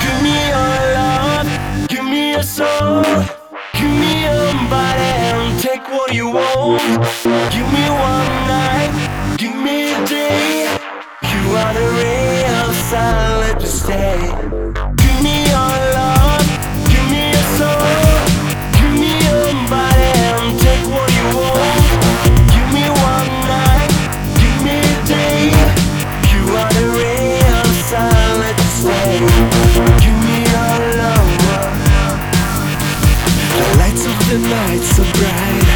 Give me your love, give me your soul, want. Give me one night, give me a day. You are the ray of let me stay. Give me your love, give me your soul, give me your body and take what you want. Give me one night, give me a day. You are the ray of let me stay. Give me your love. The lights of the night so bright.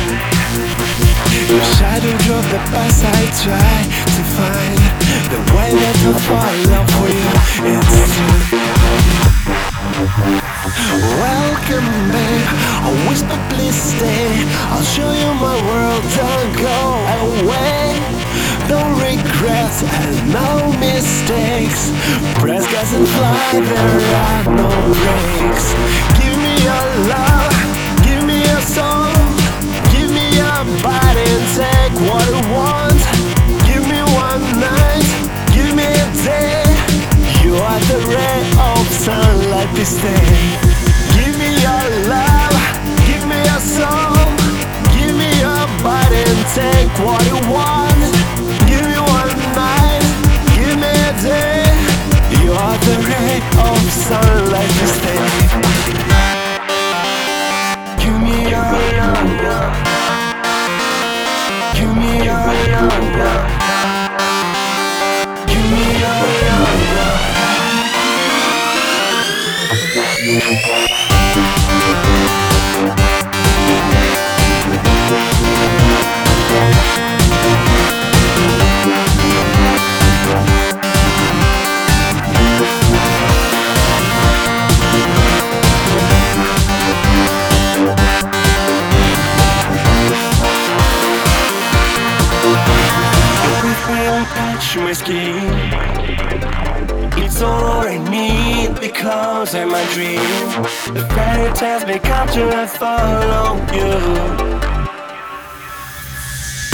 Your shadow drove the past I try to find the way that will fall out for you. It's. Welcome, babe. I whisper, please stay. I'll show you my world. Don't go away. No regrets and no mistakes. Press gas and fly. There are no breaks. Give me your love. Sunlight, please Thank you. Touch my skin. It's all I need because I'm a dream. The fairy tales become to I follow you.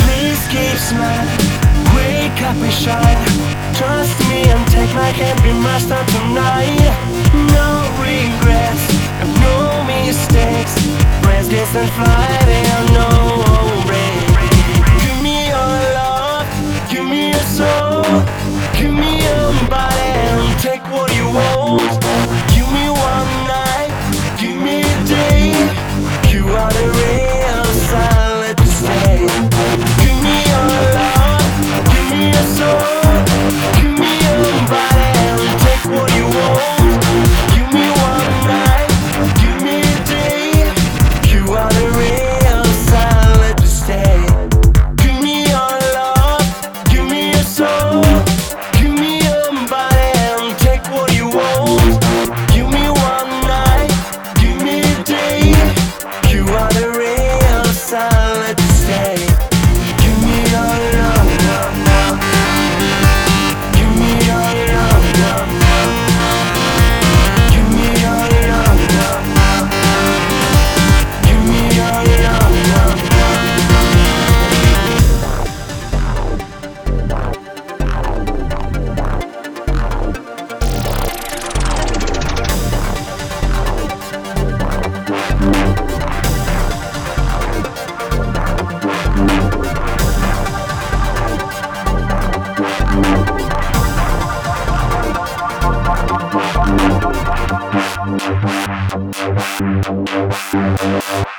Please keep smiling, wake up and shine. Trust me and take my hand, be master tonight. No regrets, no mistakes. This and fly, there are no Thank you.